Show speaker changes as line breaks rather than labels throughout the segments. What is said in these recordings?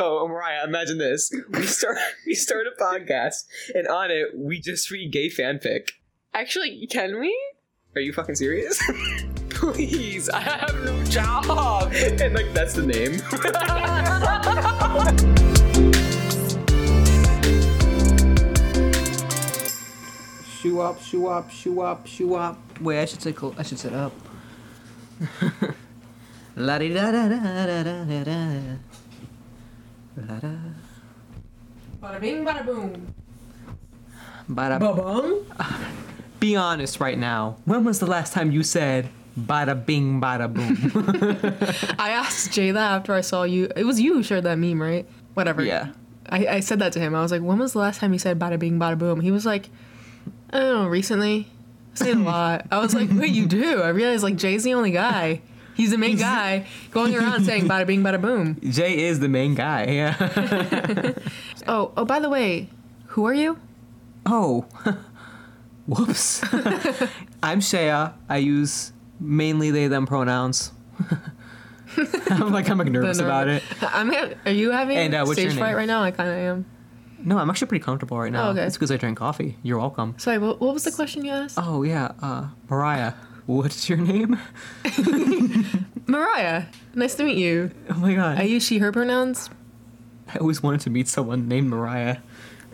So Mariah, imagine this: we start we start a podcast, and on it we just read gay fanfic.
Actually, can we?
Are you fucking serious? Please, I have no job, and like that's the name.
Shoe up, shoe up, shoe up, shoe up. Wait, I should say cl- I should sit up. La di da da da da da da da. La da.
Bada bing, bada boom.
Bada.
Ba-bum?
Be honest right now. When was the last time you said bada bing bada boom?
I asked Jay that after I saw you. It was you who shared that meme, right? Whatever.
yeah.
I, I said that to him. I was like, when was the last time you said bada bing, bada boom? He was like, I don't know, recently. I say it a lot. I was like, wait, you do? I realized, like, Jay's the only guy. He's the main guy going around saying bada bing, bada boom.
Jay is the main guy. Yeah.
Oh, oh, by the way, who are you?
oh. Whoops. I'm Sheah. I use mainly they them pronouns. I'm like I'm like nervous about it.
I'm. ha- Are you having
And, uh, what's
stage
your
fright right now? I kind of am.
No, I'm actually pretty comfortable right now.
Oh, okay.
It's because I drank coffee. You're welcome.
Sorry, what, what was the question you asked?
Oh yeah, uh, Mariah. What's your name?
Mariah. Nice to meet you.
Oh my god.
I use she, her pronouns.
I always wanted to meet someone named Mariah.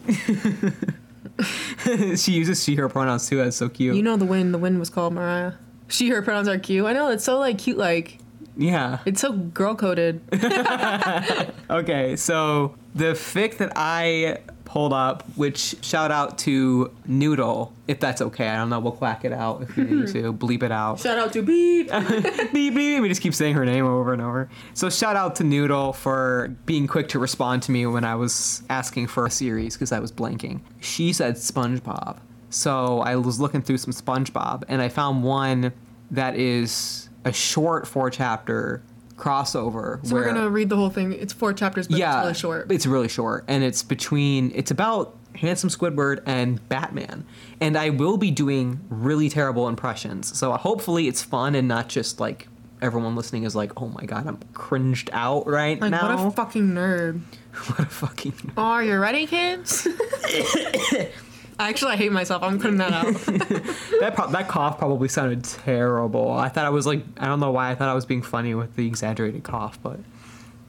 she uses she her pronouns too. That's so cute.
You know the wind. The wind was called Mariah. She, her pronouns are cute. I know it's so like cute. Like
yeah.
it's so girl coded.
Okay, so the fic that I pulled up, which shout out to Noodle, if that's okay. I don't know. We'll quack it out if we need to bleep it out.
Shout out to Beep.
beep beep. We just keep saying her name over and over. So shout out to Noodle for being quick to respond to me when I was asking for a series because I was blanking. She said SpongeBob. So I was looking through some SpongeBob and I found one that is a short four chapter crossover.
So we're gonna read the whole thing. It's four chapters, but
yeah,
it's really short.
It's really short, and it's between. It's about handsome Squidward and Batman, and I will be doing really terrible impressions. So hopefully it's fun and not just like everyone listening is like, oh my god, I'm cringed out right
like
now.
what a fucking nerd.
what a fucking.
Oh, are you ready, kids? Actually, I hate myself. I'm cutting that out.
that pro- that cough probably sounded terrible. I thought I was like, I don't know why I thought I was being funny with the exaggerated cough, but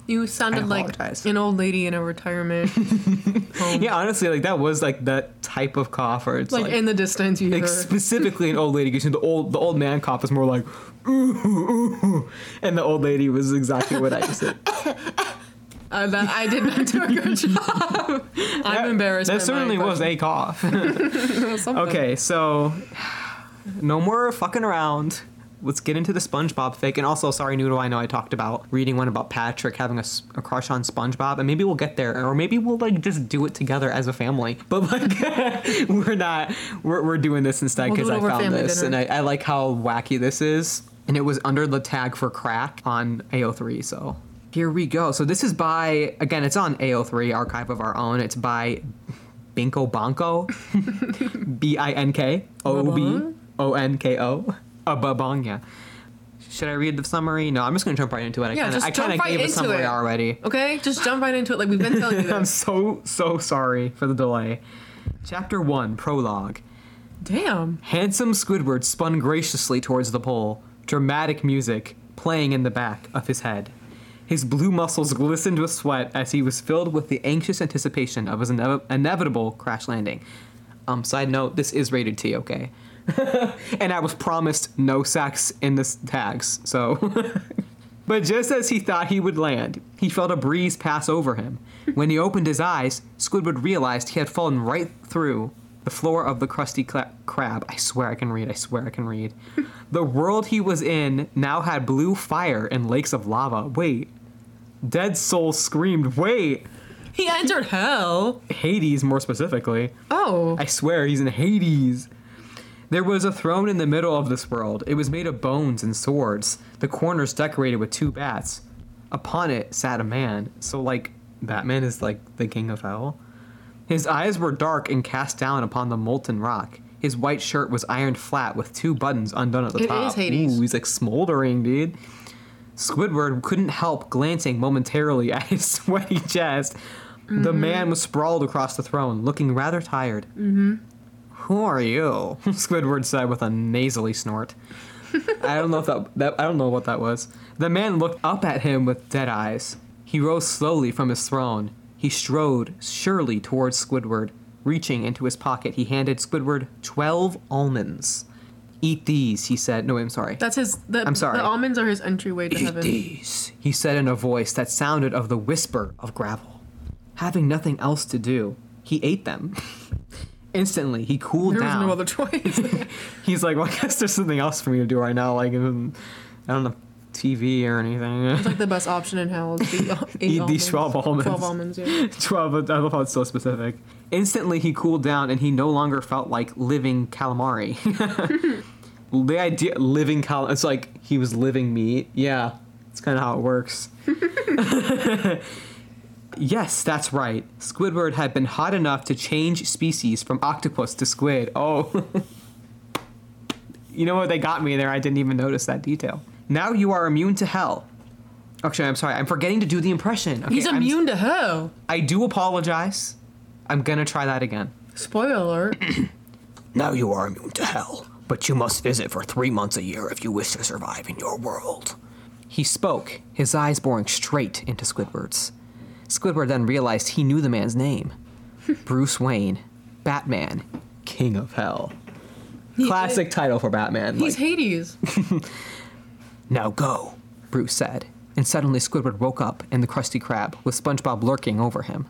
You sounded like an old lady in a retirement home.
yeah, honestly, like that was like that type of cough where it's
Like,
like,
in the distance, you
like
hear.
specifically an old lady because the old the old man cough is more like ooh, ooh, ooh, and the old lady was exactly what I just did.
Uh, that, I did not do a good job. I'm embarrassed.
That certainly was a cough. okay, so no more fucking around. Let's get into the SpongeBob fic. And also, sorry, Noodle, I know I talked about reading one about Patrick having a crush on SpongeBob, and maybe we'll get there, or maybe we'll like just do it together as a family. But like, we're not. We're, we're doing this instead
We'll
because I found this,
dinner.
and I, I like how wacky this is. And it was under the tag for crack on AO3, so here we go. So this is by again, it's on AO3 archive of our own. It's by Binko Bonko, B I N K O B O N K O, a babong. Yeah. Should I read the summary? No, I'm just gonna jump right into it. I
Yeah,
kind of,
just
I kind of
right
gave a
into
summary
it.
already.
Okay, just jump right into it. Like we've been telling you
I'm so so sorry for the delay. Chapter one, prologue.
Damn.
Handsome Squidward spun graciously towards the pole, dramatic music playing in the back of his head. His blue muscles glistened with sweat as he was filled with the anxious anticipation of his inev- inevitable crash landing. Um, side note, this is rated T, okay? and I was promised no sex in the tags, so. but just as he thought he would land, he felt a breeze pass over him. When he opened his eyes, Squidward realized he had fallen right through the floor of the Krusty Krab. I swear I can read, I swear I can read. the world he was in now had blue fire and lakes of lava. Wait. Dead Soul screamed, wait!
He entered hell.
Hades, more specifically.
Oh.
I swear he's in Hades. There was a throne in the middle of this world. It was made of bones and swords, the corners decorated with two bats. Upon it sat a man. So, like, Batman is like the king of hell. His eyes were dark and cast down upon the molten rock. His white shirt was ironed flat with two buttons undone at the
It
top.
is Hades.
Ooh, he's like smoldering, dude. Squidward couldn't help glancing momentarily at his sweaty chest. The man was sprawled across the throne, looking rather tired. Mm-hmm. Who are you? Squidward said with a nasally snort. I don't know if that, that I don't know what that was. The man looked up at him with dead eyes. He rose slowly from his throne. He strode surely towards Squidward. Reaching into his pocket, he handed Squidward twelve almonds. Eat these, he said. No, I'm sorry.
That's his. The,
I'm sorry.
The almonds are his entryway to heaven.
Eat
heaven.
these, he said in a voice that sounded of the whisper of gravel. Having nothing else to do, he ate them. Instantly, he cooled down.
There was no other choice.
He's like, well, I guess there's something else for me to do right now. Like, um, I don't know, TV or anything.
it's like the best option in hell. is the eight
Eat these 12 almonds.
Twelve almonds. Yeah.
12, I love how it's so specific. Instantly, he cooled down and he no longer felt like living calamari. the idea, living cal, it's like he was living meat. Yeah, it's kind of how it works. yes, that's right. Squidward had been hot enough to change species from octopus to squid. Oh. you know what? They got me there. I didn't even notice that detail. Now you are immune to hell. Actually, I'm sorry. I'm forgetting to do the impression. Okay,
He's
I'm-
immune to hell.
I do apologize. I'm gonna try that again.
Spoiler alert.
Now you are immune to hell, but you must visit for three months a year if you wish to survive in your world.
He spoke, his eyes boring straight into Squidward's. Squidward then realized he knew the man's name Bruce Wayne, Batman, King of Hell. Classic title for Batman.
He's
like-
Hades.
Now go.
Bruce said, and suddenly Squidward woke up in the Krusty Krab with SpongeBob lurking over him.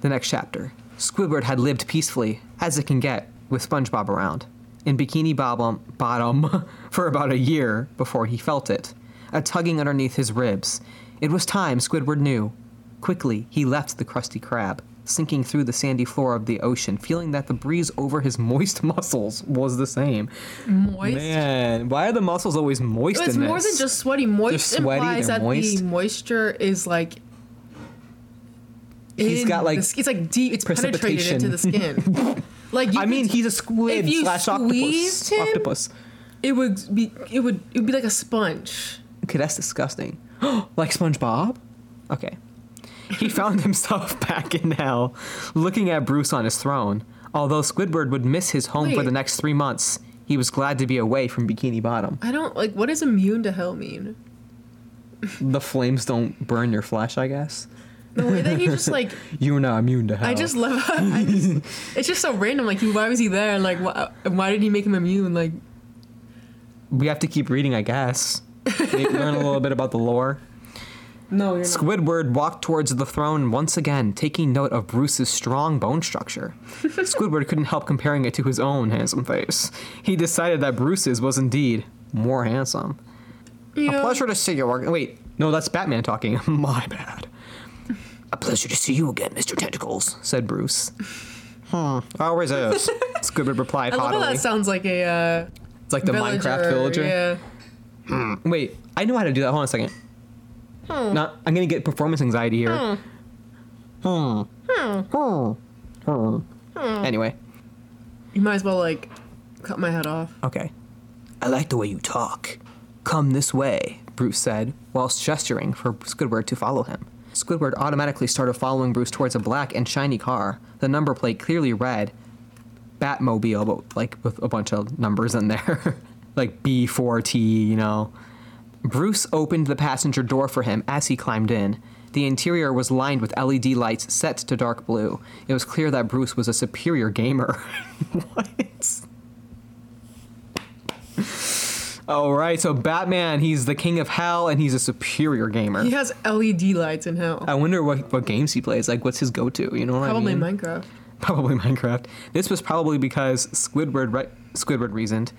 The next chapter Squidward had lived peacefully, as it can get, with SpongeBob around, in Bikini Bottom, bottom for about a year before he felt it, a tugging underneath his ribs. It was time, Squidward knew. Quickly, he left the Krusty Krab, sinking through the sandy floor of the ocean, feeling that the breeze over his moist muscles was the same.
Moist.
Man, why are the muscles always moist
It's
in this?
more than just sweaty. Moist
They're sweaty,
implies
they're
that
moist.
the moisture is like.
He's got, like,
it's like deep. It's penetrated into the skin. like you
I mean, he's a squid
if you
slash octopus.
him-
Octopus.
it would be it would it would be like a sponge.
Okay, that's disgusting. like SpongeBob? Okay. He found himself back in hell, looking at Bruce on his throne. Although Squidward would miss his home for the next three months, he was glad to be away from Bikini Bottom.
I don't like what does immune to hell mean?
The flames don't burn your flesh, I guess.
The way that he just like
You're not immune to hell.
I just love how I just, it's just so random. Like why was he there? Like why, why did he make him immune? Like
We have to keep reading, I guess. Maybe learn a little bit about the lore.
no, you're not.
Squidward walked towards the throne once again, taking note of Bruce's strong bone structure. Squidward couldn't help comparing it to his own handsome face. He decided that Bruce's was indeed more handsome.
Yeah.
A pleasure to see you. Wait, no, that's Batman talking. My bad,
A pleasure to see you again, Mr. Tentacles.
said Bruce. Hmm, always is. Squidward replied
I love how
haughtily.
that sounds like a uh,
It's like the Minecraft villager.
Yeah.
Wait, I know how to do that. Hold on a second. Not, I'm gonna get performance anxiety here. Hmm. Hmm. Hmm. Hmm. Anyway,
You might as well like cut my head off.
okay.
I like the way you talk.
Come this way, Bruce said, whilst gesturing for Squidward to follow him. Squidward automatically started following Bruce towards a black and shiny car, the number plate clearly read Batmobile, but like with a bunch of numbers in there. like B4T, you know. Bruce opened the passenger door for him as he climbed in. The interior was lined with LED lights set to dark blue. It was clear that Bruce was a superior gamer. what? All right, so Batman, he's the king of hell and he's a superior gamer.
He has LED lights in hell.
I wonder what, what games he plays. Like, what's his go to? You know what
Probably
I mean?
Minecraft.
Probably Minecraft. This was probably because Squidward, re- Squidward reasoned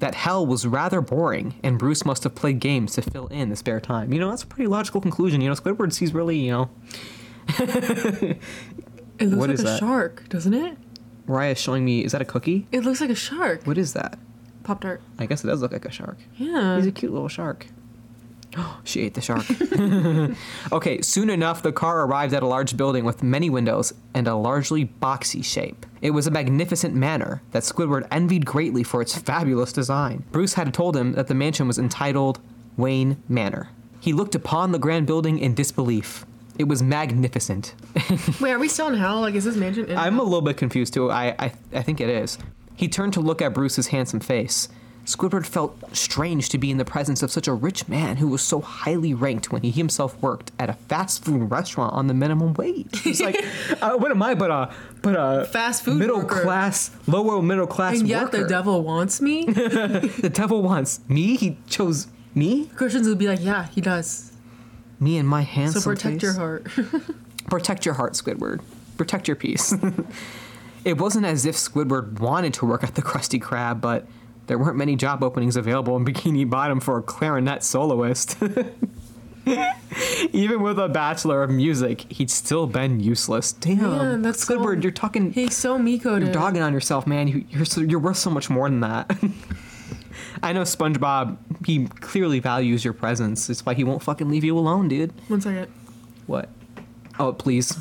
that hell was rather boring and Bruce must have played games to fill in the spare time. You know, that's a pretty logical conclusion. You know, Squidward sees really, you know.
It looks
What
like
is
a
that?
shark, doesn't it?
Mariah's showing me, is that a cookie?
It looks like a shark.
What is that?
Pop tart.
I guess it does look like a shark.
Yeah.
He's a cute little shark. Oh, she ate the shark. okay, soon enough, the car arrived at a large building with many windows and a largely boxy shape. It was a magnificent manor that Squidward envied greatly for its fabulous design. Bruce had told him that the mansion was entitled Wayne Manor. He looked upon the grand building in disbelief. It was magnificent.
Wait, are we still in hell? Like, is this mansion? In
I'm a little bit confused too. I, I I think it is. He turned to look at Bruce's handsome face. Squidward felt strange to be in the presence of such a rich man who was so highly ranked when he himself worked at a fast food restaurant on the minimum wage. He's like, uh, what am I but a but a
Fast food
middle
worker.
class, lower middle class
and yet
worker.
the devil wants me.
the devil wants me. He chose me.
Christians would be like, yeah, he does.
Me and my handsome
So protect
face.
your heart.
Protect your heart, Squidward. Protect your peace. It wasn't as if Squidward wanted to work at the Krusty Krab, but there weren't many job openings available in Bikini Bottom for a clarinet soloist. Even with a bachelor of music, he'd still been useless. Damn,
Man, that's so-
Squidward, you're talking,
He's so Miko.
you're dogging on yourself, man. You, you're so, you're worth so much more than that. I know SpongeBob. He clearly values your presence. It's why he won't fucking leave you alone, dude.
One second.
What? Oh, please.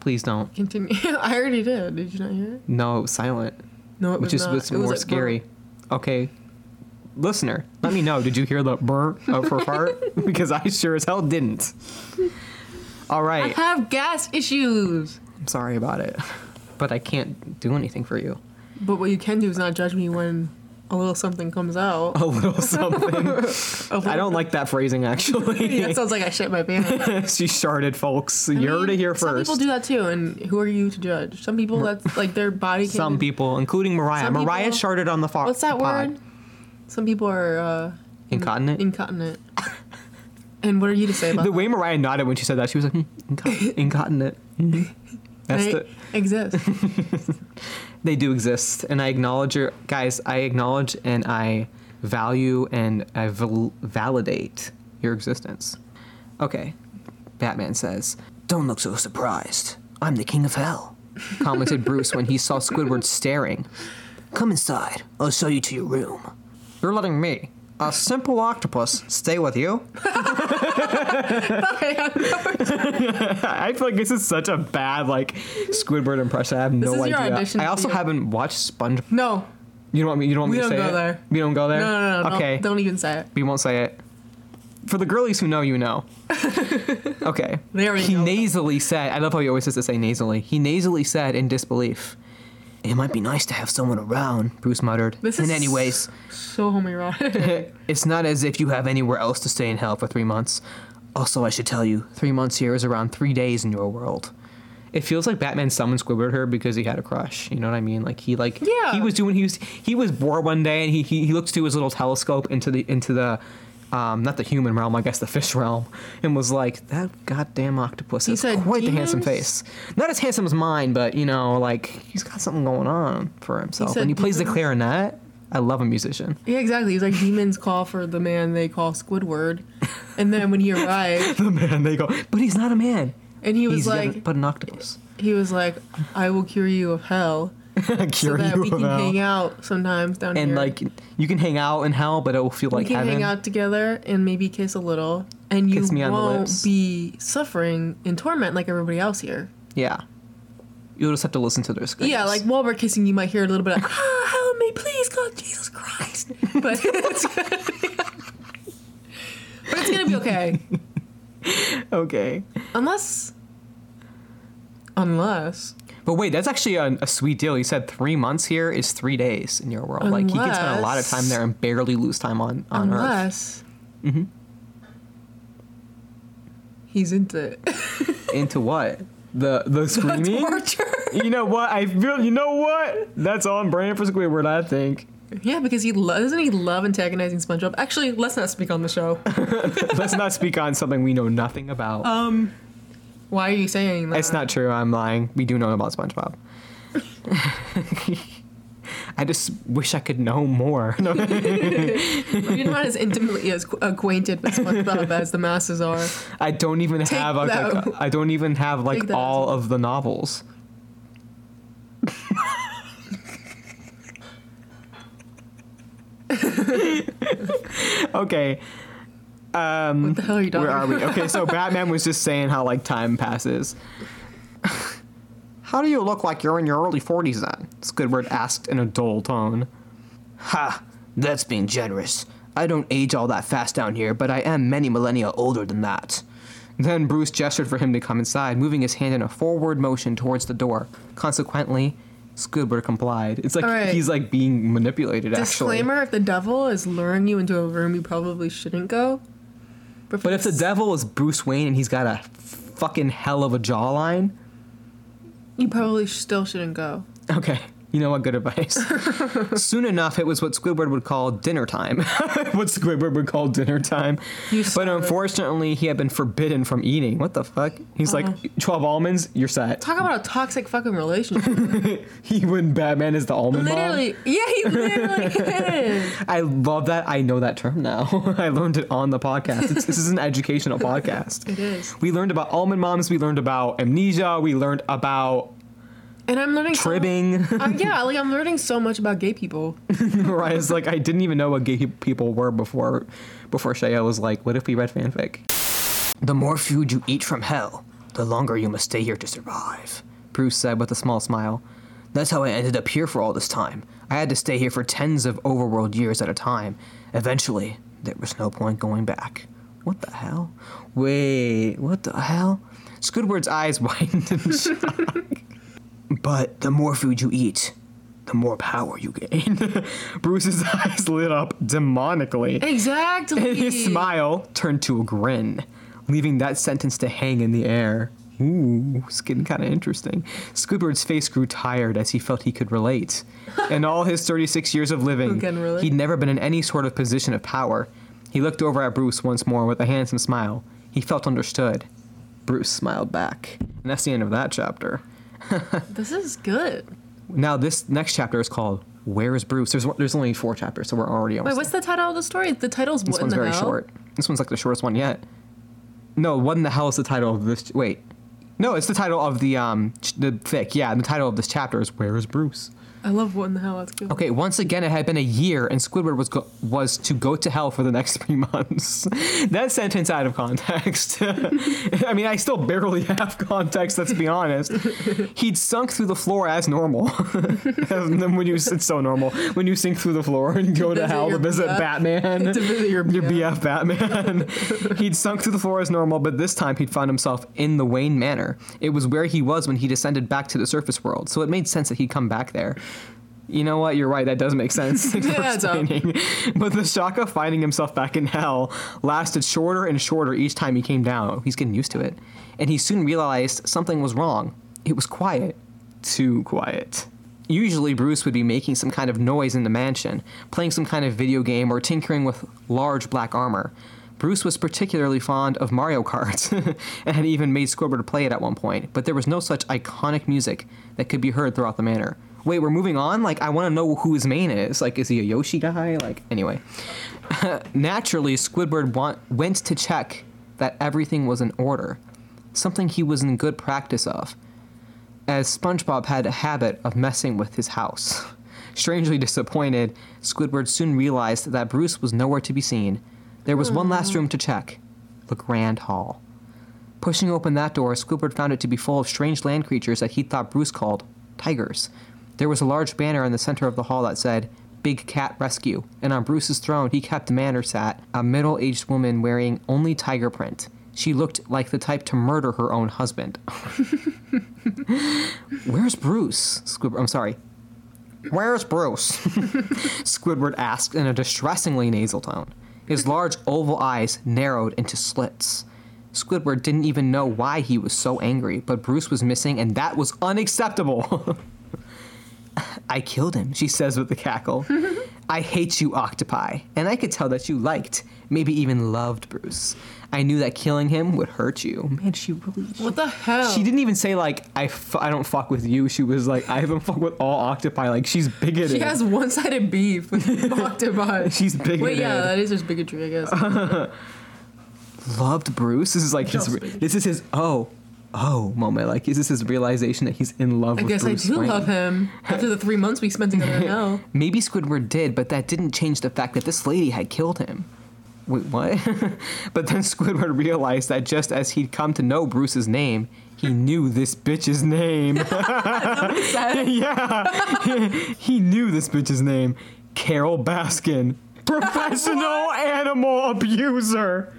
Please don't.
Continue. I already did. Did you not hear it?
No, it was silent,
No, it
which
was
is
not.
what's more
like,
scary. Okay, listener, let me know. Did you hear the burr of her fart? because I sure as hell didn't. All right.
I have gas issues.
I'm sorry about it, but I can't do anything for you.
But what you can do is not judge me when a little something comes out.
A little something. I don't like that phrasing actually.
That sounds like I shit my pants.
she sharded, folks.
I
You're
mean,
it here
Some
first.
people do that too, and who are you to judge? Some people that's like their body. Can,
Some people, including Mariah.
Some
Mariah
people-
sharded on the far.
What's that
pod.
word? Some people are uh,
Incontinent.
incontinent. and what are you to say about
the
that?
way Mariah nodded when she said that, she was like, incon- incontinent. That's
they
the.
exist.
They do exist, and I acknowledge your guys. I acknowledge and I value and I val- validate your existence. Okay, Batman says,
Don't look so surprised. I'm the king of hell.
commented Bruce when he saw Squidward staring.
Come inside. I'll show you to your room.
You're letting me, a simple octopus, stay with you? I feel like this is such a bad like Squidward impression. I have no
is your
idea.
audition
I also
video.
haven't watched Sponge.
no,
You don't want me. You don't want
We
me to
don't
say
go
it?
there.
We don't go there.
no, no, no, no.
Okay.
Don't, don't even say it.
We won't say it. For the girlies who know, you know. okay.
They already
he
know.
nasally said, I love how he always says to say nasally. He nasally said in disbelief.
It might be nice to have someone around.
Bruce muttered.
This
And
is
anyways,
so homoerotic.
It's not as if you have anywhere else to stay in hell for three months.
also I should tell you,
Three months here is around three days in your world. It feels like Batman summoned Squidward her because he had a crush. You know what I mean? Like he like
Yeah.
he was doing he was he was bored one day and he he, he looked through his little telescope into the into the um, not the human realm, I guess the fish realm, and was like, "That goddamn octopus
He
has
said
quite the handsome face. Not as handsome as mine, but you know, like he's got something going on for himself. and he plays the clarinet. I love a musician.
yeah, exactly. He's like demons call for the man they call Squidward, and then when he arrived,
The man, they go, but he's not a man.
and he was
he's
like,
but an octopus.
he was like, I will cure you of hell, so that
you
we can
about-
hang out sometimes down
and
here.
And like you can hang out in hell, but it will feel
we
like
can
heaven.
hang out together and maybe kiss a little, and you won't be suffering in torment like everybody else here.
Yeah, you'll just have to listen to their screams.
Yeah, like while we're kissing, you might hear a little bit of ah, "Help me, please, God, Jesus Christ!" But it's, but it's gonna be okay,
okay.
unless, unless
But wait, that's actually a, a sweet deal. You said three months here is three days in your world. Like he can spend a lot of time there and barely lose time on on Earth.
unless
Mm-hmm.
he's into it.
Into what? The the screaming.
torture.
you know what? I feel. You know what? That's on brand for Squidward. I think.
Yeah, because he lo- doesn't he love antagonizing SpongeBob. Actually, let's not speak on the show.
Let's not speak on something we know nothing about.
Um, why are you saying that?
It's not true. I'm lying. We do know about SpongeBob. I just wish I could know more. No.
You're not as intimately as acquainted with SpongeBob as the masses are.
I don't even
Take
have like I don't even have like all of the novels. okay. Um
What the hell are you talking
where are we? Okay, so Batman was just saying how like time passes. How do you look like you're in your early 40s then? Squidward asked in a dull tone.
ha, that's being generous. I don't age all that fast down here, but I am many millennia older than that.
Then Bruce gestured for him to come inside, moving his hand in a forward motion towards the door. Consequently, Squidward complied. It's like
All right.
he's like being manipulated. Actually,
Disclaimer: If the devil is luring you into a room you probably shouldn't go.
But if the devil is Bruce Wayne and he's got a fucking hell of a jawline,
you probably still shouldn't go.
okay. You know what? Good advice. Soon enough, it was what Squidward would call dinner time. what Squidward would call dinner time. But unfortunately, he had been forbidden from eating. What the fuck? He's
Uh-huh.
like, 12 almonds, you're set.
Talk about a toxic fucking relationship.
He when Batman is the almond
literally, yeah, he literally is.
I love that. I know that term now. I learned it on the podcast. It's, this is an educational podcast.
It is.
We learned about almond moms. We learned about amnesia. We learned about
And I'm learning so- Uh, yeah, like I'm learning so much about gay people.
Mariah's like, I didn't even know what gay people were before, before Sheah was like, what if we read fanfic?
The more food you eat from hell, the longer you must stay here to survive.
Bruce said with a small smile.
That's how I ended up here for all this time. I had to stay here for tens of overworld years at a time. Eventually, there was no point going back.
What the hell? Wait, what the hell? Squidward's eyes widened in shock.
But the more food you eat, the more power you gain.
Bruce's eyes lit up demonically.
Exactly.
And his smile turned to a grin, leaving that sentence to hang in the air. Ooh, it's getting kind of interesting. Squidward's face grew tired as he felt he could relate. In all his 36 years of living,
Who can relate?
he'd never been in any sort of position of power. He looked over at Bruce once more with a handsome smile. He felt understood. Bruce smiled back. And that's the end of that chapter.
This is good.
Now, this next chapter is called Where is Bruce? There's, there's only four chapters, so we're already
Wait, what's the title of the story? The title's
This
What
one's
in the
very
Hell?
short. This one's like the shortest one yet. No, what in the hell is the title of this? Wait, no, it's the title of the um the fic. Yeah, the title of this chapter is Where is Bruce?
I love What in the Hell. That's good.
Okay, once again, it had been a year, and Squidward was go- was to go to hell for the next three months. that sentence out of context. I mean, I still barely have context. Let's be honest. He'd sunk through the floor as normal. and then when you, it's so normal when you sink through the floor and go to
visit
hell to visit
BF.
Batman.
To visit your
your
BF.
BF Batman. he'd sunk through the floor as normal, but this time he'd found himself in the Wayne Manor. It was where he was when he descended back to the surface world, so it made sense that he'd come back there. You know what? You're right. That does make sense.
Yeah.
But the shock of finding himself back in hell lasted shorter and shorter each time he came down. He's getting used to it. And he soon realized something was wrong. It was quiet. Too quiet. Usually, Bruce would be making some kind of noise in the mansion, playing some kind of video game, or tinkering with large black armor. Bruce was particularly fond of Mario Kart, and had even made Squidward play it at one point, but there was no such iconic music that could be heard throughout the manor. Wait, we're moving on? Like, I want to know who his main is. Like, is he a Yoshi guy? Like, anyway. Naturally, Squidward want, went to check that everything was in order, something he was in good practice of, as SpongeBob had a habit of messing with his house. Strangely disappointed, Squidward soon realized that Bruce was nowhere to be seen. There was one last room to check the Grand Hall. Pushing open that door, Squidward found it to be full of strange land creatures that he thought Bruce called tigers. There was a large banner in the center of the hall that said, Big Cat Rescue, and on Bruce's throne he kept manor sat a middle aged woman wearing only tiger print. She looked like the type to murder her own husband. Where's Bruce? Squidward, I'm sorry. Where's Bruce? Squidward asked in a distressingly nasal tone. His large oval eyes narrowed into slits. Squidward didn't even know why he was so angry, but Bruce was missing, and that was unacceptable. I killed him, she says with a cackle. I hate you, octopi, and I could tell that you liked, maybe even loved Bruce. I knew that killing him would hurt you. Man, she really.
What the hell?
She didn't even say like I, f- I don't fuck with you. She was like I haven't fuck with all octopi. Like she's bigoted.
She has one-sided beef with octopi.
She's bigoted.
Wait, yeah, that is just bigotry, I guess.
loved Bruce. This is like his.
Just.
This is his oh oh moment. Like is this his realization that he's in love
I
with
guess I do
Wayne?
love him after the three months we spent together No.
Maybe Squidward did, but that didn't change the fact that this lady had killed him. Wait, what? but then Squidward realized that just as he'd come to know Bruce's name, he knew this bitch's name. yeah, he knew this bitch's name, Carol Baskin. Professional animal abuser.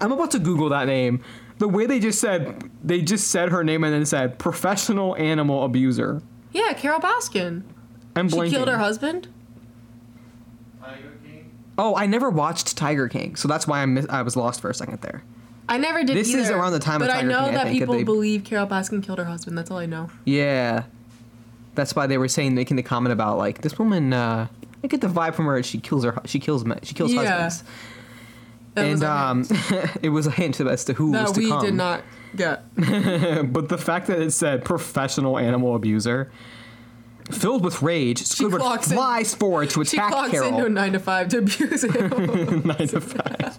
I'm about to Google that name. The way they just said, they just said her name and then said professional animal abuser.
Yeah, Carol Baskin.
I'm
She killed her husband. Tiger King.
Oh, I never watched Tiger King, so that's why I miss- I was lost for a second there.
I never did
This
either.
is around the time of
but
Tiger
I know
King, I
that
think,
people
they-
believe Carol Baskin killed her husband. That's all I know.
Yeah, that's why they were saying making the comment about like this woman. Uh, I get the vibe from her. She kills her. She kills men. She kills
Yeah.
husbands.
Was
and um, it was a hint as to who was
that
to
we
come.
did not get.
but the fact that it said professional animal abuser, filled with rage, Squidward
clocks in-
flies forward to
She
attack
clocks
Carol.
into a nine to five to abuse him.
Nine to five.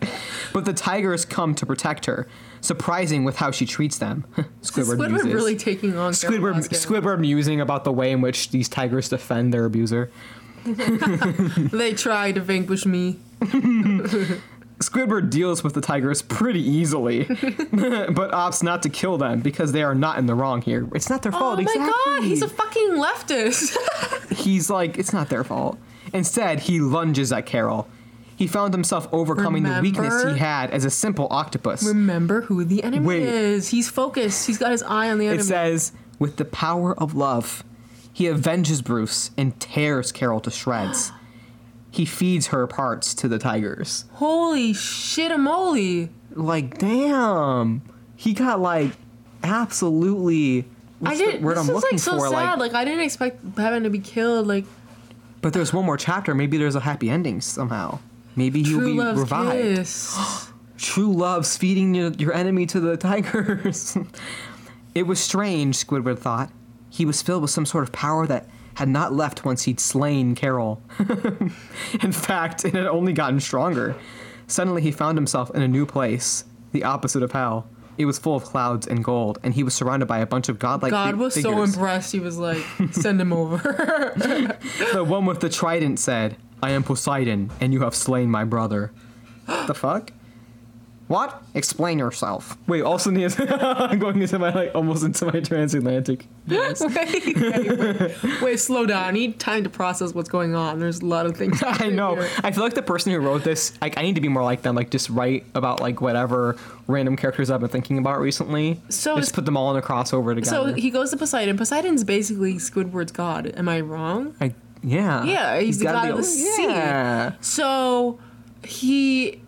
But the tigers come to protect her, surprising with how she treats them. Squidward,
Squidward
muses.
really taking on Carol
Squidward,
Baskin.
Squidward musing about the way in which these tigers defend their abuser.
They try to vanquish me.
Squidward deals with the tigers pretty easily, but opts not to kill them because they are not in the wrong here. It's not their
oh
fault.
Oh my
exactly.
god, he's a fucking leftist.
He's like, it's not their fault. Instead, he lunges at Carol. He found himself overcoming the weakness he had as a simple octopus.
Remember who the enemy
Wait.
is. He's focused. He's got his eye on the enemy.
It says, with the power of love, he avenges Bruce and tears Carol to shreds. He feeds her parts to the tigers.
Holy shit a moly.
Like, damn. He got like absolutely.
I did.
the word
this
I'm
was
looking
like so
for?
sad. Like, I didn't expect Batman to be killed. Like
but there's one more chapter. Maybe there's a happy ending somehow. Maybe he'll
true
be
love's
revived.
kiss.
True love's feeding your, your enemy to the tigers. it was strange, Squidward thought. He was filled with some sort of power that had not left once he'd slain Carol. in fact, it had only gotten stronger. Suddenly, he found himself in a new place, the opposite of hell. It was full of clouds and gold, and he was surrounded by a bunch of godlike
God was so impressed. He was like, send him over.
The one with the trident said, I am Poseidon, and you have slain my brother. the fuck? What? Explain yourself. Wait, also needs I'm going into my like almost into my transatlantic. Yes.
wait, wait, wait. Wait, slow down. I need time to process what's going on. There's a lot of things.
I know.
here.
I feel like the person who wrote this, like I need to be more like them, like just write about like whatever random characters I've been thinking about recently.
So
just put them all in a crossover together.
So he goes to Poseidon. Poseidon's basically Squidward's god. Am I wrong?
I, yeah.
Yeah, he's the god of the
able-
sea.
Yeah.
So he.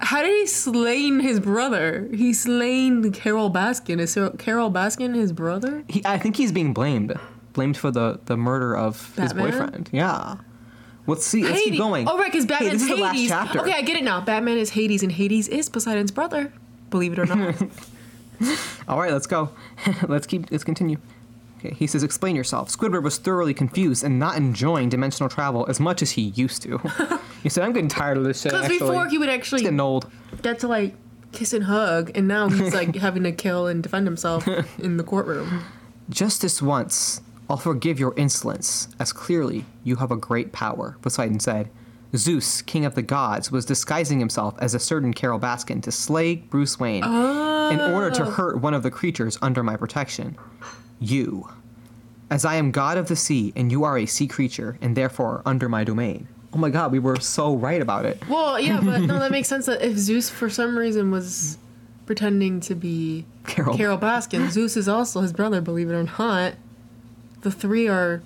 How did he slain his brother? He slain Carol Baskin. Is Carol Baskin his brother?
He, I think he's being blamed, blamed for the the murder of his boyfriend. Yeah. Let's see. Let's keep going.
Oh right, because
Hey,
Batman's
this is the last
Hades.
chapter.
Okay, I get it now. Batman is Hades, and Hades is Poseidon's brother. Believe it or not.
All right, let's go. let's keep. Let's continue. Okay, he says, "Explain yourself." Squidward was thoroughly confused and not enjoying dimensional travel as much as he used to. he said, "I'm getting tired of this shit."
Because before he would
it's
actually
getting old.
get to like kiss and hug, and now he's like having to kill and defend himself in the courtroom.
Just this once, I'll forgive your insolence, as clearly you have a great power. Poseidon said. Zeus, king of the gods, was disguising himself as a certain Carol Baskin to slay Bruce Wayne in order to oh. hurt one of the creatures under my protection. You. As I am god of the sea, and you are a sea creature, and therefore under my domain. Oh my god, we were so right about it.
Well, yeah, but no, that makes sense. That if Zeus for some reason was pretending to be
Carol.
Carol Baskin, Zeus is also his brother. Believe it or not, the three are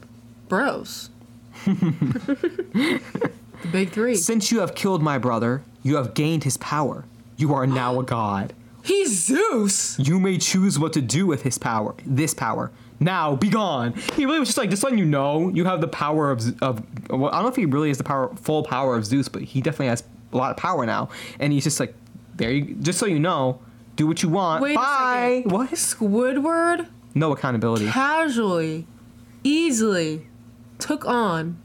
bros. the big three.
Since you have killed my brother, you have gained his power. You are now a god.
He's Zeus.
You may choose what to do with his power, this power. Now, be gone. He really was just like, just letting you know, you have the power of, of well, I don't know if he really has the power, full power of Zeus, but he definitely has a lot of power now. And he's just like, there you, just so you know, do what you want.
Wait
Bye. What?
Squidward
No accountability.
casually, easily took on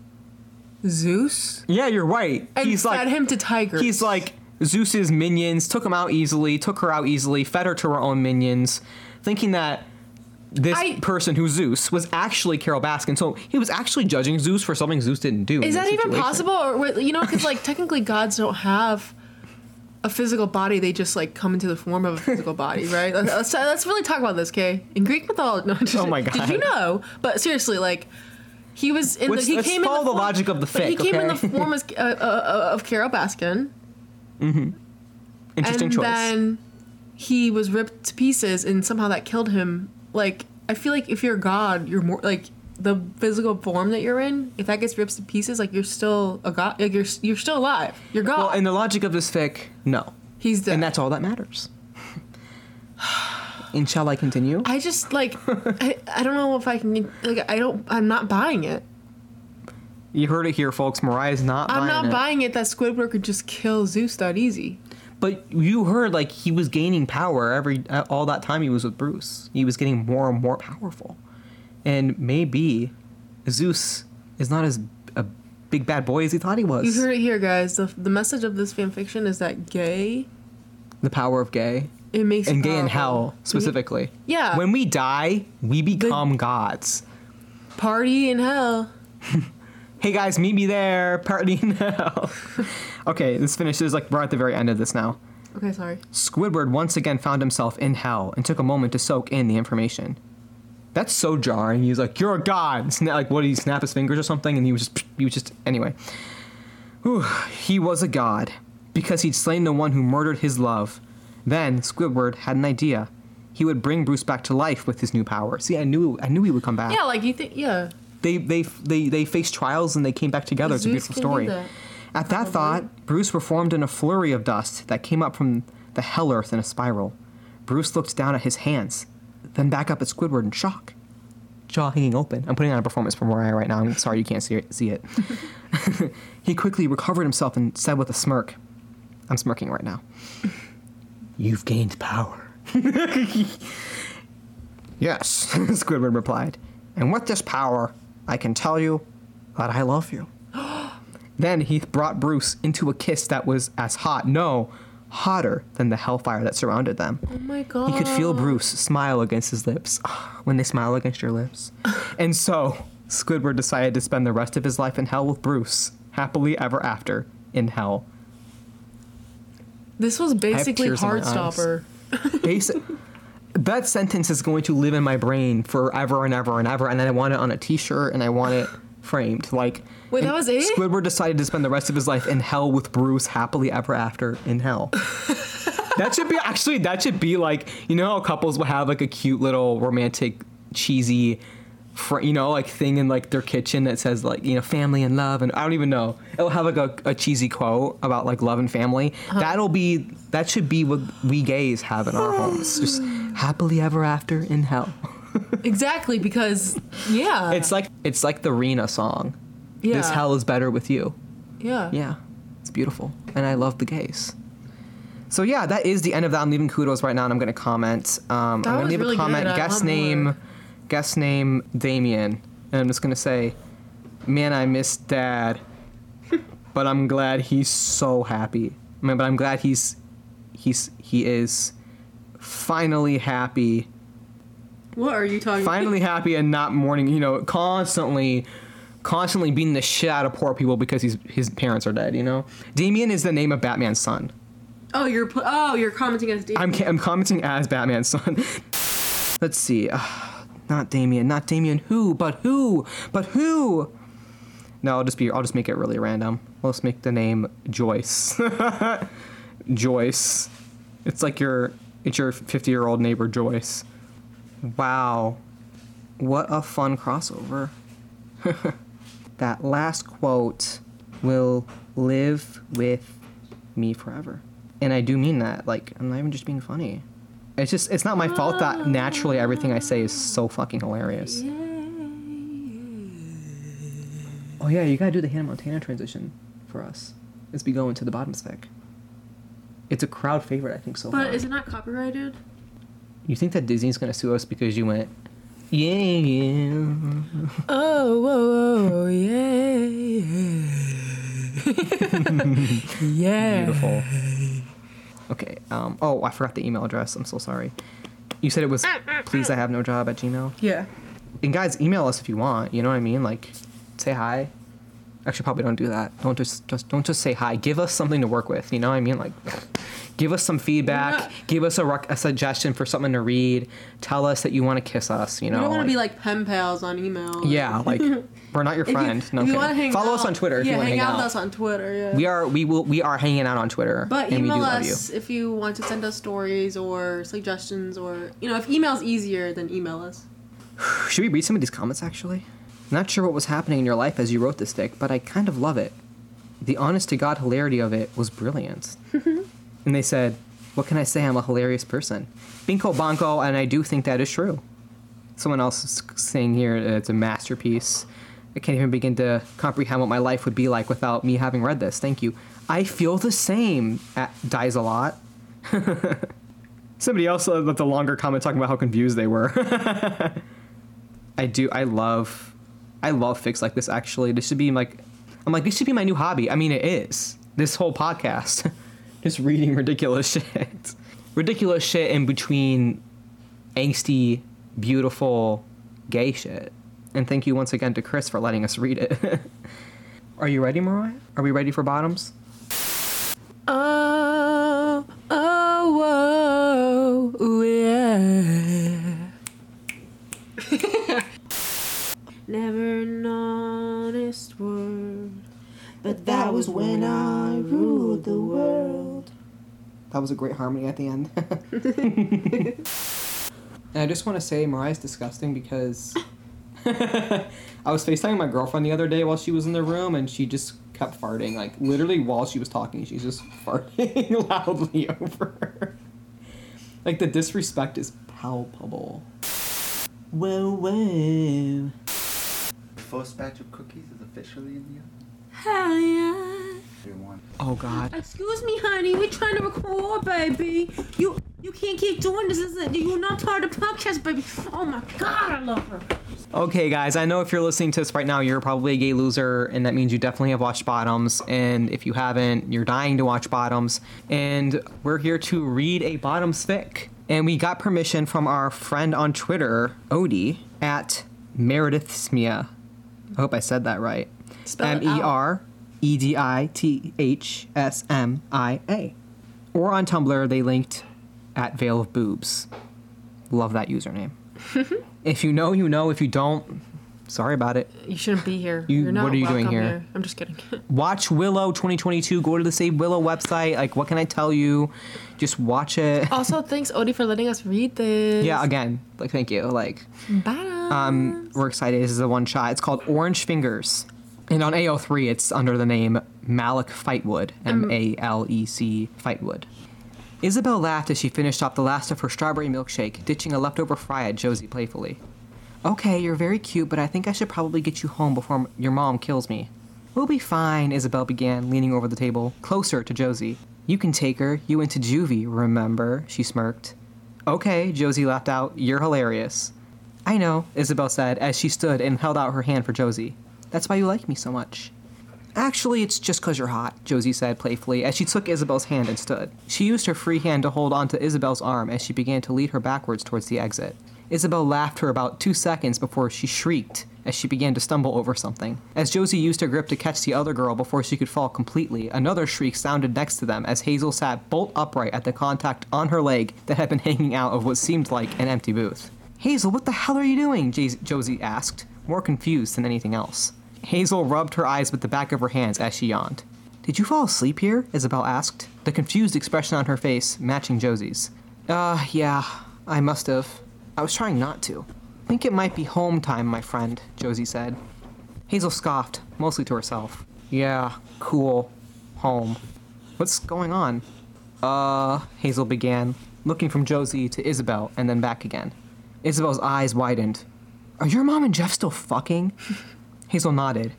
Zeus
Yeah, you're right.
and
he's
fed
like,
him to tigers.
he's like Zeus's minions, took him out easily, took her out easily, fed her to her own minions, thinking that this
I-
person who's Zeus was actually Carol Baskin. So he was actually judging Zeus for something Zeus didn't do.
Is that even
situation.
possible? Or you know, because like technically gods don't have a physical body; they just like come into the form of a physical body, right? Let's, let's, let's really talk about this, okay? In Greek mythology, no, just,
Oh my god, Did
you know? But seriously, like He was in
Let's-
the. He came
follow
in
the
the, form,
logic of the
He came in the form as, uh, uh, of Carol Baskin. Mm-hmm.
Interesting choice.
and
choice.
then he was ripped to pieces, and somehow that killed him. Like I feel like if you're God, you're more like the physical form that you're in. If that gets ripped to pieces, like you're still a God. Like you're you're still alive. You're God.
well, in the logic of this fic, no.
He's dead.
And that's all that matters. and shall I continue?
I just like I, I don't know if I can like I don't I'm not buying it.
You heard it here, folks. Mariah's not
I'm
buying
not
it.
buying it that Squidward could just kill Zeus that easy.
But you heard like he was gaining power every uh, all that time he was with Bruce. He was getting more and more powerful, and maybe Zeus is not as a big bad boy as he thought he was.
You heard it here, guys. The, the message of this fan fiction is that gay
the power of gay
it makes
and gay in hell specifically.
Yeah.
When we die, we become gods.
Party in hell.
Hey guys, meet me there. Party in hell. okay, this finishes like we're at the very end of this now.
Okay, sorry.
Squidward once again found himself in hell and took a moment to soak in the information. That's so jarring. He's like, "You're a god." Sna- like, what did he snap his fingers or something? And he was just, he was just, anyway. Whew, he was a god because he'd slain the one who murdered his love. Then Squidward had an idea. He would bring Bruce back to life with his new power. See, I knew, I knew he would come back.
Yeah, like you think yeah.
They, they, they, they faced trials and they came back together. It's a beautiful story. At that thought, Bruce performed in a flurry of dust that came up from the hell earth in a spiral. Bruce looked down at his hands, then back up at Squidward in shock. Jaw hanging open. I'm putting on a performance for Mariah right now. I'm sorry you can't see it. See it. he quickly recovered himself and said with a smirk, I'm smirking right now. You've gained power. yes, Squidward replied. And with this power, I can tell you that I love you. Then he brought Bruce into a kiss that was as hot, no, hotter than the hellfire that surrounded them.
Oh my god.
He could feel Bruce smile against his lips when they smile against your lips. and so, Squidward decided to spend the rest of his life in hell with Bruce, happily ever after in hell.
This was basically
tears in.
Heartstopper.
Basic. That sentence is going to live in my brain forever and ever and ever, and then I want it on a T-shirt and I want it framed. Like,
Wait, that was it?
Squidward decided to spend the rest of his life in hell with Bruce, happily ever after in hell. that should be actually. That should be like you know how couples will have like a cute little romantic, cheesy. Fr- you know, like thing in like their kitchen that says like you know family and love, and I don't even know. It'll have like a, a cheesy quote about like love and family.
Uh-huh.
That'll be that should be what we gays have in our homes. Just happily ever after in hell.
exactly, because yeah.
It's like it's like the Rina song.
yeah.
This hell is better with you.
Yeah.
Yeah, it's beautiful, and I love the gays. So yeah, that is the end of that. I'm leaving kudos right now, and I'm gonna comment. Um, I'm gonna leave
really
a comment. Guest name,
more.
Guest name Damian, and I'm just gonna say, man, I miss Dad, but I'm glad he's so happy. I mean, but I'm glad he's, he's he is, finally happy
What are you talking
finally happy and not mourning. You know, constantly, constantly beating the shit out of poor people because his his parents are dead. You know, Damian is the name of Batman's son.
Oh, you're oh, you're commenting as David.
I'm ca- I'm commenting as Batman's son. Let's see, uh, not Damian, not Damian. Who? But who? But who? No, I'll just be. I'll just make it really random. Let's make the name Joyce. Joyce. It's like your. It's your 50 year old neighbor Joyce. Wow. What a fun crossover. that last quote will live with me forever. And I do mean that. Like, I'm not even just being funny. It's just, it's not my fault that naturally everything I say is so fucking hilarious. Oh, yeah, you gotta do the Hannah Montana transition for us as we go into the bottom spec. It's a crowd favorite, I think, so far.
but is it not copyrighted?
You think that Disney's gonna sue us because you went, yeah, yeah.
Oh, whoa, whoa, yeah, yeah.
Beautiful. Okay. Um. Oh, I forgot the email address. I'm so sorry. You said it was please I have no job at Gmail.
Yeah.
And guys, email us if you want. You know what I mean? Like, say hi. Actually, probably don't do that. Don't just just don't just say hi. Give us something to work with. You know what I mean? Like, Give us some feedback.
Yeah.
Give us a, rec- a suggestion for something to read. Tell us that you want to kiss us. You know,
we don't want to
like-
be like pen pals on email.
yeah, like we're not your
If you-
friend. no
if you wanna hang
Follow us on Twitter if you want to
hang
hang
out with us on Twitter. Yeah.
We are we will we are hanging out on Twitter,
But
and we do
email
love you.
us if you want to send us stories or suggestions or you know if email's easier then email us.
Should we read some of these comments actually? Not sure what was happening in your life as you wrote this stick, but I kind of love it. The honest to God hilarity of it was brilliant. and they said, What can I say? I'm a hilarious person. Binko Bonko, and I do think that is true. Someone else is saying here uh, it's a masterpiece. I can't even begin to comprehend what my life would be like without me having read this. Thank you. I feel the same. At, dies a lot. Somebody else left a longer comment talking about how confused they were. I do. I love. I love fics like this. Actually, this should be like. I'm like this should be my new hobby. I mean, it is. This whole podcast, just reading ridiculous shit, ridiculous shit in between angsty, beautiful, gay shit. And thank you once again to Chris for letting us read it. Are you ready, Mariah? Are we ready for bottoms?
Oh, oh, whoa, yeah. Never an honest word, but that was when I ruled the world.
That was a great harmony at the end. and I just want to say Mariah's disgusting because I was FaceTiming my girlfriend the other day while she was in the room and she just kept farting. Like literally while she was talking, she's just farting loudly over her. Like the disrespect is palpable. Whoa whoa.
First batch of cookies is officially in the oven.
Hell yeah.
Everyone.
Oh god.
Excuse me, honey. We're trying to record, baby. You you can't keep doing this. Is it? You're not part of the podcast, baby. Oh my god, I love her.
Okay, guys, I know if you're listening to this right now, you're probably a gay loser, and that means you definitely have watched Bottoms. And if you haven't, you're dying to watch Bottoms. And we're here to read a Bottoms fic. And we got permission from our friend on Twitter, Odie, at Meredith Smia. I hope I said that right.
Spell
M
it
E
out.
R E D I T H S M I A. Or on Tumblr, they linked at Veil of Boobs. Love that username. if you know, you know. If you don't, sorry about it.
You shouldn't be here.
You-
You're not
what are you doing
welcome
here?
I'm just kidding.
Watch Willow 2022. Go to the Save Willow website. Like, what can I tell you? Just watch it.
also, thanks Odie for letting us read this.
Yeah, again, like, thank you. Like,
Bye.
um, we're excited. This is a one shot. It's called Orange Fingers. And on AO3, it's under the name Malec Fightwood. M um, A L E C Fightwood. Isabel laughed as she finished off the last of her strawberry milkshake, ditching a leftover fry at Josie playfully. Okay, you're very cute, but I think I should probably get you home before m- your mom kills me. We'll be fine, Isabel began, leaning over the table, closer to Josie. You can take her. You went to juvie, remember? She smirked. Okay, Josie laughed out. You're hilarious. I know, Isabel said as she stood and held out her hand for Josie. That's why you like me so much. Actually, it's just 'cause you're hot, Josie said playfully as she took Isabel's hand and stood. She used her free hand to hold onto Isabel's arm as she began to lead her backwards towards the exit. Isabel laughed for about two seconds before she shrieked as she began to stumble over something. As Josie used her grip to catch the other girl before she could fall completely, another shriek sounded next to them as Hazel sat bolt upright at the contact on her leg that had been hanging out of what seemed like an empty booth. Hazel, what the hell are you doing? Josie asked, more confused than anything else. Hazel rubbed her eyes with the back of her hands as she yawned. Did you fall asleep here? Isabel asked, the confused expression on her face matching Josie's. Uh, yeah, I must have. I was trying not to. Think it might be home time, my friend, Josie said. Hazel scoffed, mostly to herself. Yeah, cool. Home. What's going on? Uh, Hazel began, looking from Josie to Isabel and then back again. Isabel's eyes widened. Are your mom and Jeff still fucking? Hazel nodded.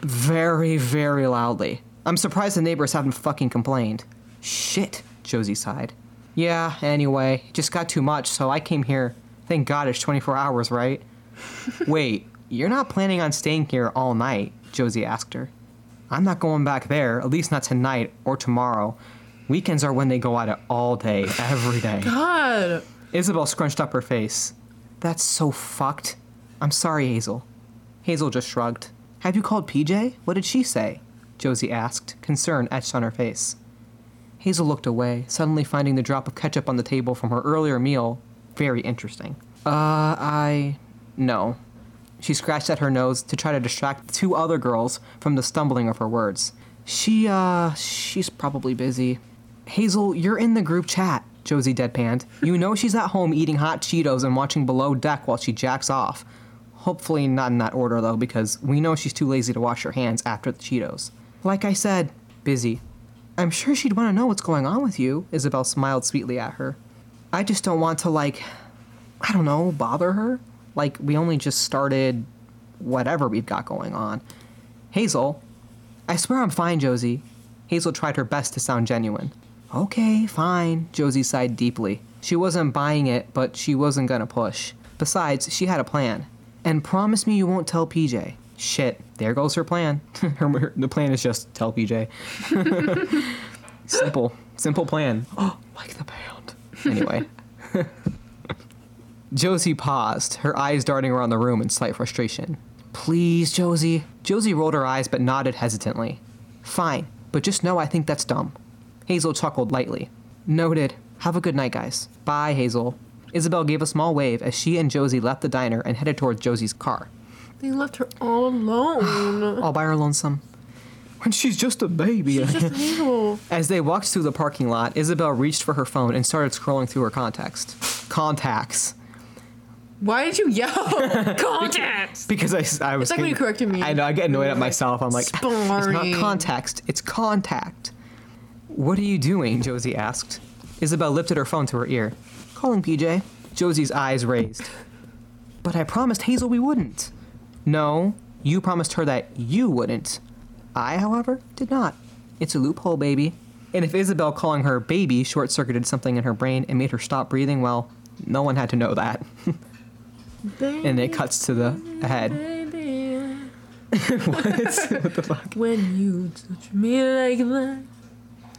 Very, very loudly. I'm surprised the neighbors haven't fucking complained. Shit, Josie sighed. Yeah, anyway, it just got too much, so I came here. Thank God it's 24 hours, right? Wait, you're not planning on staying here all night? Josie asked her. I'm not going back there, at least not tonight or tomorrow. Weekends are when they go it all day, every day.
God.
Isabel scrunched up her face. That's so fucked. I'm sorry, Hazel. Hazel just shrugged. Have you called PJ? What did she say? Josie asked, concern etched on her face. Hazel looked away, suddenly finding the drop of ketchup on the table from her earlier meal very interesting. Uh, I. No. She scratched at her nose to try to distract two other girls from the stumbling of her words. She, uh, she's probably busy. Hazel, you're in the group chat, Josie deadpanned. You know she's at home eating hot Cheetos and watching Below Deck while she jacks off. Hopefully not in that order, though, because we know she's too lazy to wash her hands after the Cheetos. Like I said, busy. I'm sure she'd want to know what's going on with you, Isabel smiled sweetly at her. I just don't want to, like, I don't know, bother her. Like, we only just started whatever we've got going on. Hazel, I swear I'm fine, Josie. Hazel tried her best to sound genuine. Okay, fine, Josie sighed deeply. She wasn't buying it, but she wasn't gonna push. Besides, she had a plan. And promise me you won't tell PJ. Shit, there goes her plan. her, her- the plan is just tell PJ. simple, simple plan. Oh, like the pound. Anyway. Josie paused, her eyes darting around the room in slight frustration. Please, Josie. Josie rolled her eyes but nodded hesitantly. Fine, but just know I think that's dumb. Hazel chuckled lightly. Noted. Have a good night, guys. Bye, Hazel. Isabel gave a small wave as she and Josie left the diner and headed towards Josie's car.
They left her all alone.
All by her lonesome. When she's just a baby.
She's just Hazel.
As they walked through the parking lot, Isabel reached for her phone and started scrolling through her contacts. Contacts.
Why did you yell? Contacts.
Because I, I was.
It's like when you
getting-
corrected me.
I know. I get annoyed at myself. I'm like, it's not
Sparring.
context. It's contact. What are you doing? Josie asked. Isabel lifted her phone to her ear. Calling PJ. Josie's eyes raised. But I promised Hazel we wouldn't. No, you promised her that you wouldn't. I, however, did not. It's a loophole, baby. And if Isabel calling her baby short circuited something in her brain and made her stop breathing, well, no one had to know that. and it cuts to the head. What? what the fuck?
when you touch me like that.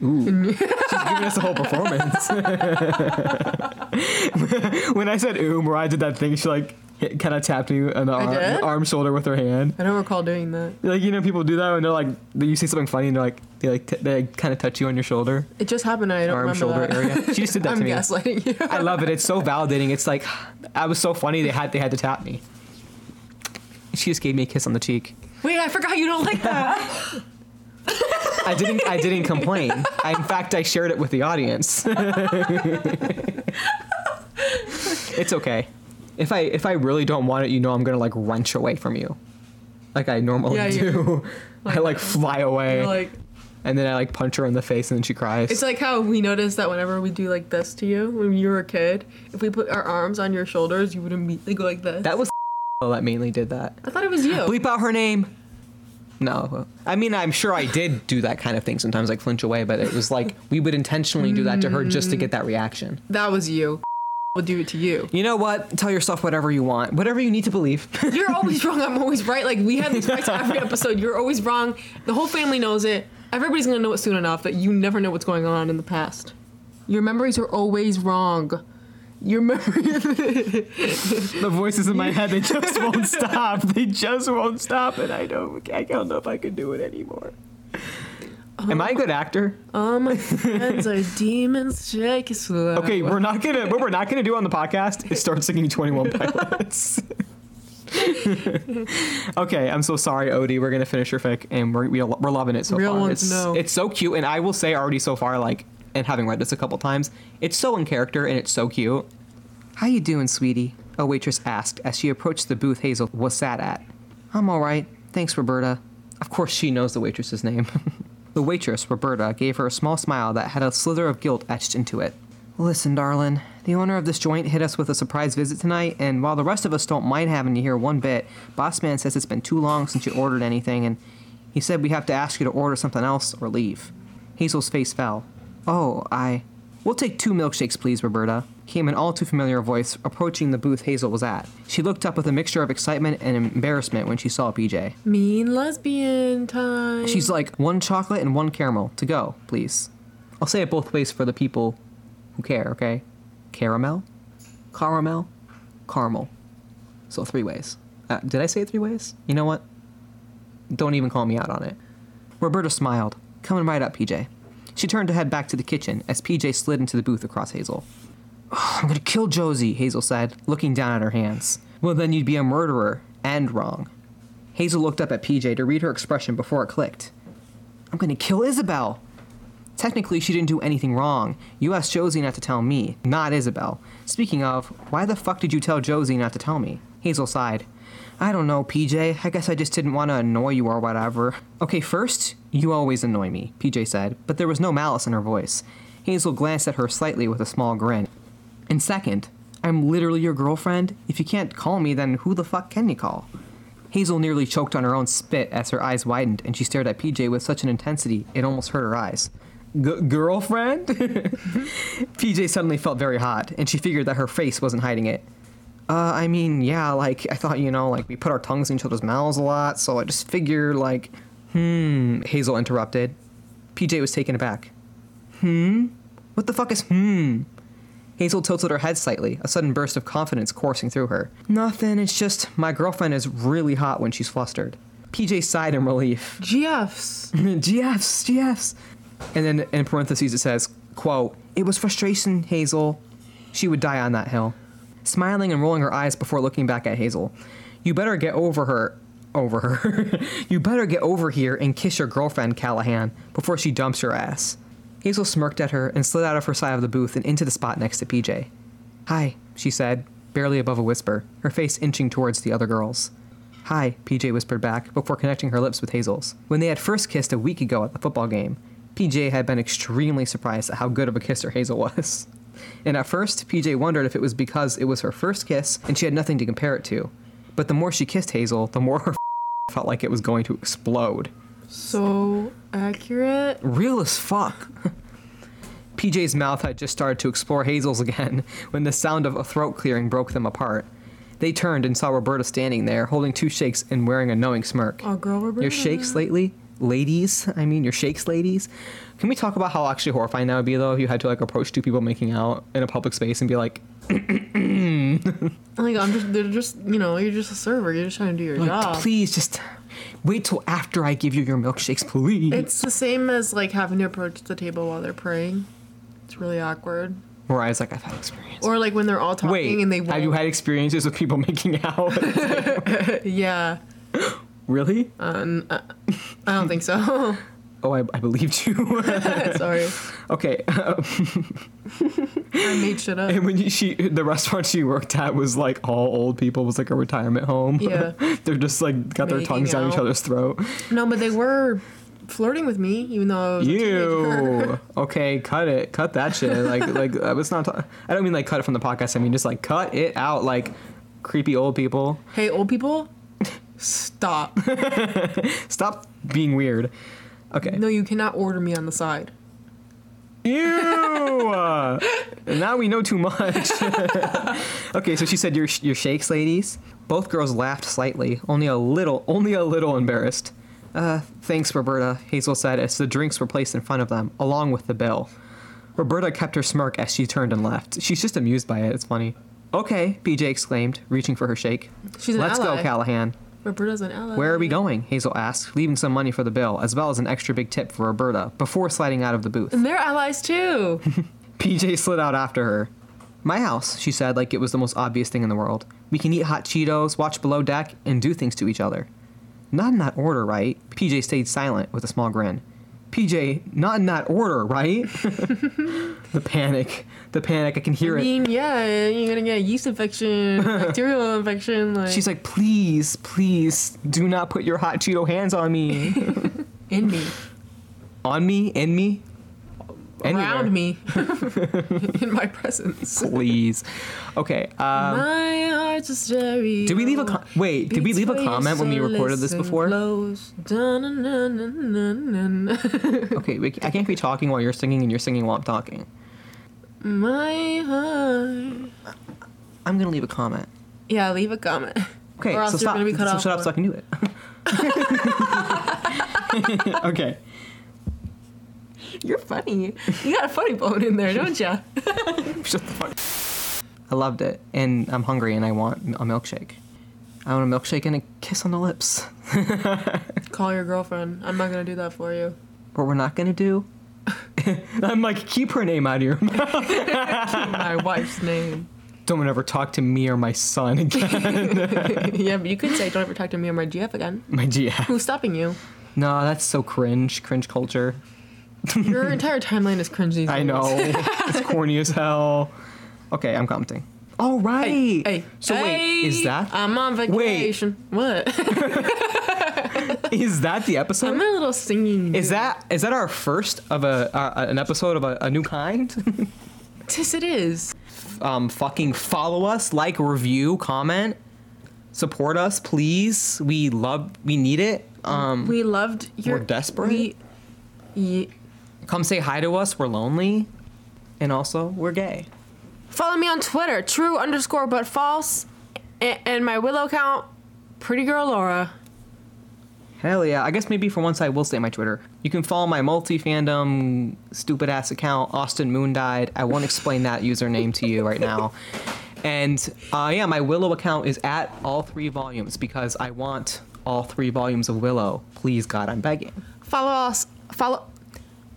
Ooh. She's giving us a whole performance. when I said oom, where I did that thing, she like kind of tapped me on the
I
arm,
did?
arm shoulder with her hand.
I don't recall doing that.
Like you know, people do that when they're like, you say something funny and they're like, they like, t- they kind of touch you on your shoulder,
It just happened. I don't
arm
remember
shoulder
that.
area. She just did that
I'm
to me.
gaslighting you.
I love it. It's so validating. It's like, I was so funny. They had they had to tap me. She just gave me a kiss on the cheek.
Wait, I forgot you don't like that.
I didn't. I didn't complain. I, in fact, I shared it with the audience. it's okay. If I if I really don't want it, you know, I'm gonna like wrench away from you, like I normally
Yeah,
do. I like fly away,
like,
and then I like punch her in the face, and then she cries.
it's like how we noticed that whenever we do like this to you when you were a kid, if we put our arms on your shoulders, you would immediately go like this.
that was that mainly did that.
I thought it was you.
Bleep out her name. No, I mean I'm sure I did do that kind of thing sometimes, like flinch away, but it was like we would intentionally do that to her just to get that reaction.
That was you. Will do it to you.
You know what? Tell yourself whatever you want, whatever you need to believe.
You're always wrong. I'm always right. Like we have these fights every episode. You're always wrong. The whole family knows it. Everybody's gonna know it soon enough that you never know what's going on in the past. Your memories are always wrong. Your memory.
the voices in my head they just won't stop. They just won't stop, and I don't. I don't know if I can do it anymore. Am I a good actor?
All my friends are demons. Shake slow.
Okay, we're not gonna. What we're not gonna do on the podcast is start singing Twenty One Pilots. okay, I'm so sorry, Odie. We're gonna finish your fic, and we're we're we're loving it so
Real
far.
ones
it's,
know.
it's so cute, and I will say already so far, like, and having read this a couple times, it's so in character and it's so cute. How you doing, sweetie? A waitress asked as she approached the booth Hazel was sat at. I'm all right, thanks, Roberta. Of course, she knows the waitress's name. the waitress, Roberta, gave her a small smile that had a slither of guilt etched into it. Listen, darling, the owner of this joint hit us with a surprise visit tonight, and while the rest of us don't mind having you here one bit, Boss Man says it's been too long since you ordered anything, and he said we have to ask you to order something else or leave. Hazel's face fell. Oh, I. We'll take two milkshakes, please, Roberta, came an all too familiar voice approaching the booth Hazel was at. She looked up with a mixture of excitement and embarrassment when she saw PJ.
Mean lesbian time.
She's like, one chocolate and one caramel to go, please. I'll say it both ways for the people who care, okay? Caramel, caramel, caramel. So three ways. Uh, did I say it three ways? You know what? Don't even call me out on it. Roberta smiled. Coming right up, PJ. She turned to head back to the kitchen as PJ slid into the booth across Hazel. Oh, I'm gonna kill Josie, Hazel said, looking down at her hands. Well, then you'd be a murderer and wrong. Hazel looked up at PJ to read her expression before it clicked. I'm gonna kill Isabel. Technically, she didn't do anything wrong. You asked Josie not to tell me, not Isabel. Speaking of, why the fuck did you tell Josie not to tell me? Hazel sighed. I don't know, PJ. I guess I just didn't want to annoy you or whatever. Okay, first, you always annoy me, PJ said, but there was no malice in her voice. Hazel glanced at her slightly with a small grin. And second, I'm literally your girlfriend. If you can't call me, then who the fuck can you call? Hazel nearly choked on her own spit as her eyes widened and she stared at PJ with such an intensity it almost hurt her eyes. G- girlfriend? PJ suddenly felt very hot, and she figured that her face wasn't hiding it. Uh, I mean, yeah, like, I thought, you know, like, we put our tongues in each other's mouths a lot, so I just figured, like, hmm, Hazel interrupted. PJ was taken aback. Hmm? What the fuck is hmm? Hazel tilted her head slightly, a sudden burst of confidence coursing through her. Nothing, it's just my girlfriend is really hot when she's flustered. PJ sighed in relief.
GFs.
GFs, GFs. And then in parentheses it says, quote, It was frustration, Hazel. She would die on that hill. Smiling and rolling her eyes before looking back at Hazel. You better get over her. Over her. you better get over here and kiss your girlfriend, Callahan, before she dumps your ass. Hazel smirked at her and slid out of her side of the booth and into the spot next to PJ. Hi, she said, barely above a whisper, her face inching towards the other girls. Hi, PJ whispered back before connecting her lips with Hazel's. When they had first kissed a week ago at the football game, PJ had been extremely surprised at how good of a kisser Hazel was. And at first, PJ wondered if it was because it was her first kiss and she had nothing to compare it to. But the more she kissed Hazel, the more her felt like it was going to explode.
So accurate.
Real as fuck. PJ's mouth had just started to explore Hazel's again when the sound of a throat clearing broke them apart. They turned and saw Roberta standing there, holding two shakes and wearing a knowing smirk.
Oh, girl, Roberta.
Your shakes lately? Ladies? I mean, your shakes, ladies? Can we talk about how actually horrifying that would be, though, if you had to, like, approach two people making out in a public space and be like,
Like I'm just, they're just, you know, you're just a server. You're just trying to do your
like,
job.
please just wait till after I give you your milkshakes, please.
It's the same as like having to approach the table while they're praying. It's really awkward.
Whereas, like, I've had experience.
Or like when they're all talking
Wait,
and they
have you had experiences with people making out?
Yeah.
really?
Uh, I don't think so.
Oh, I, I believed you.
Sorry,
okay.
I made shit up.
and when you, she, the restaurant she worked at was like all old people. It was like a retirement home.
Yeah.
They're just like got their
Making
tongues down each other's throat.
No, but they were flirting with me, even though I was.
You okay? Cut it. Cut that shit. Like like I was not. ta- I don't mean like cut it from the podcast. I mean just like cut it out. Like creepy old people.
Hey, old people, stop.
Stop being weird. Okay.
No, you cannot order me on the side.
Ew! Uh, now we know too much. okay, so she said your your shakes, ladies. Both girls laughed slightly, only a little, only a little embarrassed. Uh, thanks, Roberta. Hazel said as the drinks were placed in front of them, along with the bill. Roberta kept her smirk as she turned and left. She's just amused by it. It's funny. Okay, PJ exclaimed, reaching for her shake.
She's an
Let's go. Callahan.
Roberta's an ally.
Where are we going? Hazel asked, leaving some money for the bill, as well as an extra big tip for Roberta, before sliding out of the booth.
And they're allies too.
PJ slid out after her. My house, she said, like it was the most obvious thing in the world. We can eat hot Cheetos, watch Below Deck, and do things to each other. Not in that order, right? PJ stayed silent with a small grin. PJ, not in that order, right? the panic. The panic. I can hear it.
I
it.
mean, yeah, you're gonna get a yeast infection, bacterial infection. Like
She's like, please, please, do not put your hot Cheeto hands on me.
in me,
on me? In me?
Around me, in my presence.
Please. Okay. Um,
my heart's a stereo.
did we leave a com- wait? Did we leave a comment when we recorded this before? Okay, we, I can't be talking while you're singing and you're singing while I'm talking.
My heart.
I'm gonna leave a comment.
Yeah, leave a comment.
Okay,
Or else
so stop.
gonna be cut
so
off
shut up
for-
so I can do it. okay.
You're funny. You got a funny bone in there, don't ya?
Shut the fuck. I loved it, and I'm hungry, and I want a milkshake. I want a milkshake and a kiss on the lips.
Call your girlfriend. I'm not gonna do that for you.
What we're not gonna do I'm like, keep her name out of your mouth.
My wife's name.
Don't ever talk to me or my son again.
yeah, but you could say, "Don't ever talk to me or my GF again."
my GF.
Who's stopping you?
No, that's so cringe. Cringe culture.
Your entire timeline is cringy.
I know. it's corny as hell. Okay, I'm commenting. All right.
Hey, hey,
So wait, is that
I'm on vacation. Wait. What?
is that the episode?
I'm a little singing.
Is that is that our first of a uh, an episode of a, a new kind?
Tis it is.
um, fucking follow us, like, review, comment, support us, please. We love, we need it. Um,
We loved your.
We're desperate?
We,
come say hi to us. We're lonely, and also we're gay.
follow me on Twitter, true underscore but false, and, and my Willow account, Pretty Girl Elora.
Hell yeah! I guess maybe for once I will say my Twitter. You can follow my multi fandom stupid ass account, Austin Moon died. I won't explain that username to you right now. And uh, yeah, my Willow account is at all three volumes because I want all three volumes of Willow. Please God, I'm begging.
Follow us. Follow.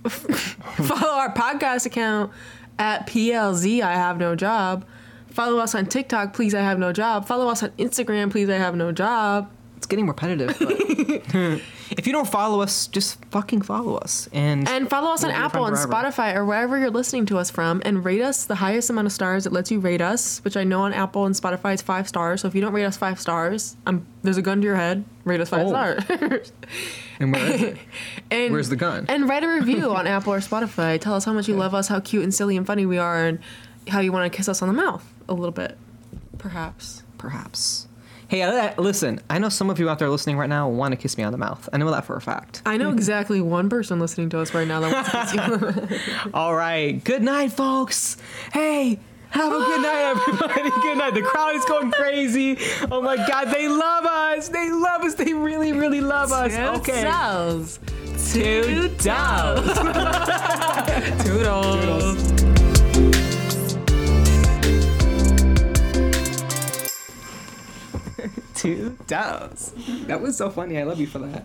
follow our podcast account at PLZ. I have no job. Follow us on TikTok. Please, I have no job. Follow us on Instagram. Please, I have no job.
It's getting repetitive. If you don't follow us, just fucking follow us. And
And follow us on Apple and. Spotify or wherever you're listening to us from, and rate us the highest amount of stars that lets you rate us. Which I know on Apple and Spotify is five stars. So if you don't rate us five stars, um, there's a gun to your head. Rate us five
Oh.
stars.
and where is it?
and
Where's the gun?
And write a review on Apple or Spotify. Tell us how much you love us, how cute and silly and funny we are, and how you want to kiss us on the mouth a little bit, perhaps.
Perhaps. Hey, uh, listen. I know some of you out there listening right now want to kiss me on the mouth. I know that for a fact.
I know exactly one person listening to us right now that wants to kiss you.
All right. Good night, folks. Hey. Have a good night, everybody. good night. The crowd is going crazy. Oh my God, they love us. They love us. They really, really love us. Okay.
Cells. Two doves.
Toodles.
Toodles.
Two Toodles. That was so funny. I love you for that.